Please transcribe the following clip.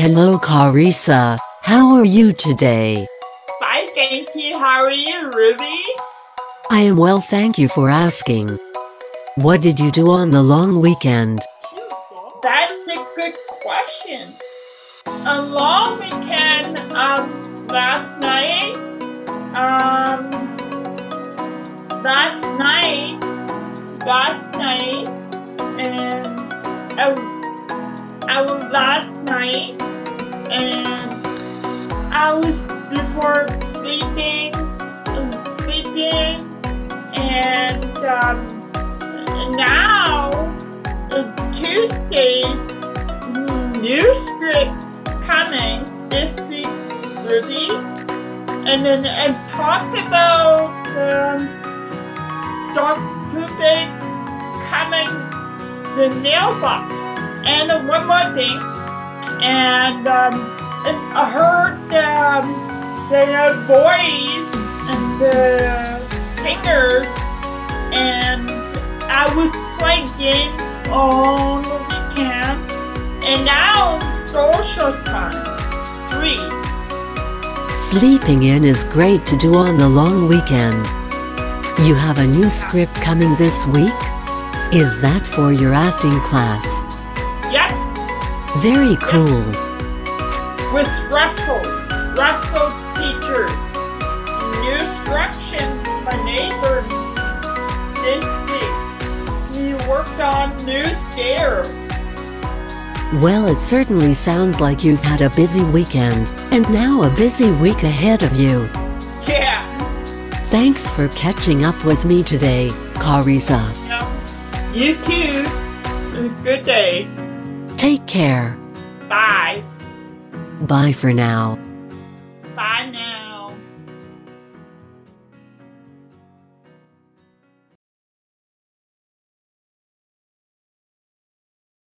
Hello, Carissa. How are you today? Fine, thank you. How are you, Ruby? I am well, thank you for asking. What did you do on the long weekend? That's a good question. A long weekend um last night. Um last night last night and I, I was last night and I was before sleeping sleeping and um now uh, Tuesday new scripts coming this week, Ruby. And then and talk about um, dog pooping coming the mailbox. And one more thing. And um, I heard um, the boys and the singers and I was playing on the weekend, and now social time. Three. Sleeping in is great to do on the long weekend. You have a new script coming this week? Is that for your acting class? Very cool. with Russell. Russell teacher. New instructions my neighbor week. He worked on new stairs. Well, it certainly sounds like you've had a busy weekend, and now a busy week ahead of you. Yeah. Thanks for catching up with me today, Carissa. yeah. You too. Good day. Take care. Bye. Bye for now.